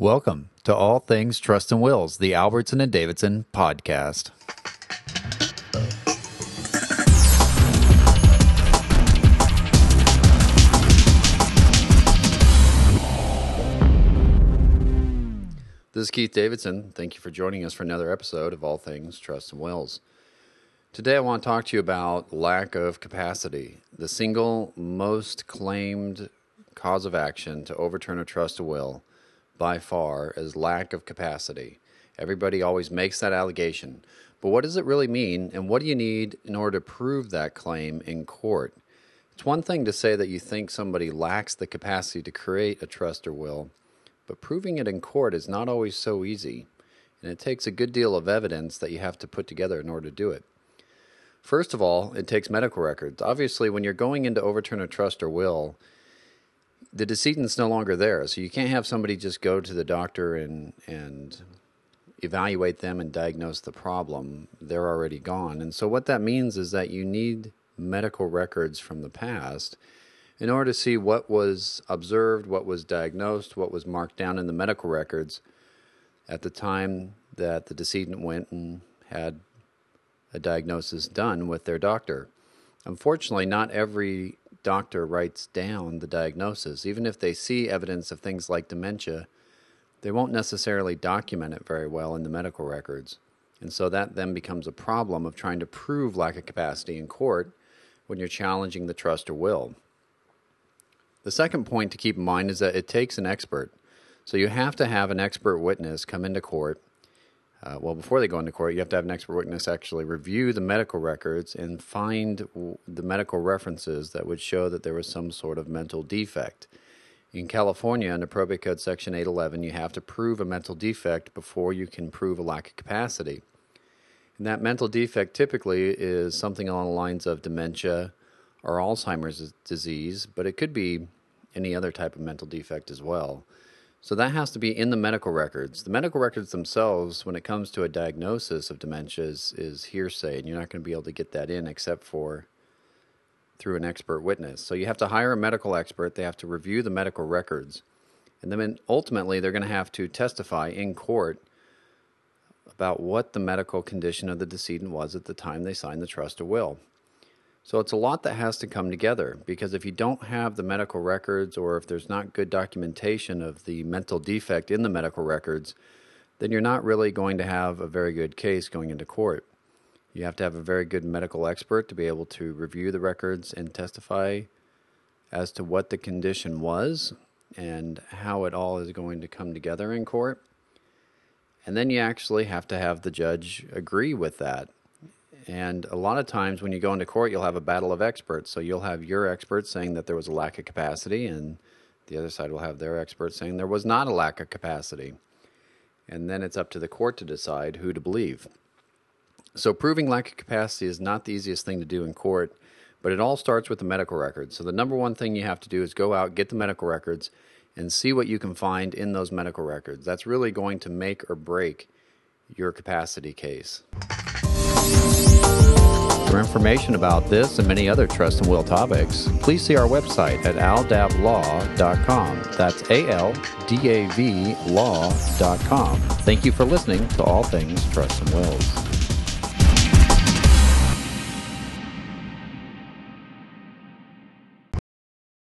Welcome to All Things Trust and Wills, the Albertson and Davidson podcast. This is Keith Davidson. Thank you for joining us for another episode of All Things Trust and Wills. Today, I want to talk to you about lack of capacity, the single most claimed cause of action to overturn a trust or will by far is lack of capacity. Everybody always makes that allegation. But what does it really mean, and what do you need in order to prove that claim in court? It's one thing to say that you think somebody lacks the capacity to create a trust or will, but proving it in court is not always so easy, and it takes a good deal of evidence that you have to put together in order to do it. First of all, it takes medical records. Obviously, when you're going in to overturn a trust or will, the decedent's no longer there, so you can't have somebody just go to the doctor and and evaluate them and diagnose the problem. They're already gone, and so what that means is that you need medical records from the past in order to see what was observed, what was diagnosed, what was marked down in the medical records at the time that the decedent went and had a diagnosis done with their doctor. Unfortunately, not every doctor writes down the diagnosis. Even if they see evidence of things like dementia, they won't necessarily document it very well in the medical records. And so that then becomes a problem of trying to prove lack of capacity in court when you're challenging the trust or will. The second point to keep in mind is that it takes an expert. So you have to have an expert witness come into court uh, well, before they go into court, you have to have an expert witness actually review the medical records and find w- the medical references that would show that there was some sort of mental defect. In California, under Probate Code Section 811, you have to prove a mental defect before you can prove a lack of capacity. And that mental defect typically is something along the lines of dementia or Alzheimer's disease, but it could be any other type of mental defect as well. So that has to be in the medical records. The medical records themselves, when it comes to a diagnosis of dementia, is, is hearsay, and you're not going to be able to get that in except for through an expert witness. So you have to hire a medical expert. They have to review the medical records, and then ultimately they're going to have to testify in court about what the medical condition of the decedent was at the time they signed the trust or will. So it's a lot that has to come together because if you don't have the medical records or if there's not good documentation of the mental defect in the medical records, then you're not really going to have a very good case going into court. You have to have a very good medical expert to be able to review the records and testify as to what the condition was and how it all is going to come together in court. And then you actually have to have the judge agree with that and a lot of times when you go into court, you'll have a battle of experts. So you'll have your experts saying that there was a lack of capacity, and the other side will have their experts saying there was not a lack of capacity. And then it's up to the court to decide who to believe. So proving lack of capacity is not the easiest thing to do in court, but it all starts with the medical records. So the number one thing you have to do is go out, get the medical records, and see what you can find in those medical records. That's really going to make or break your capacity case. For information about this and many other trust and will topics, please see our website at aldavlaw.com. That's A L D A V law.com. Thank you for listening to All Things Trust and Wills.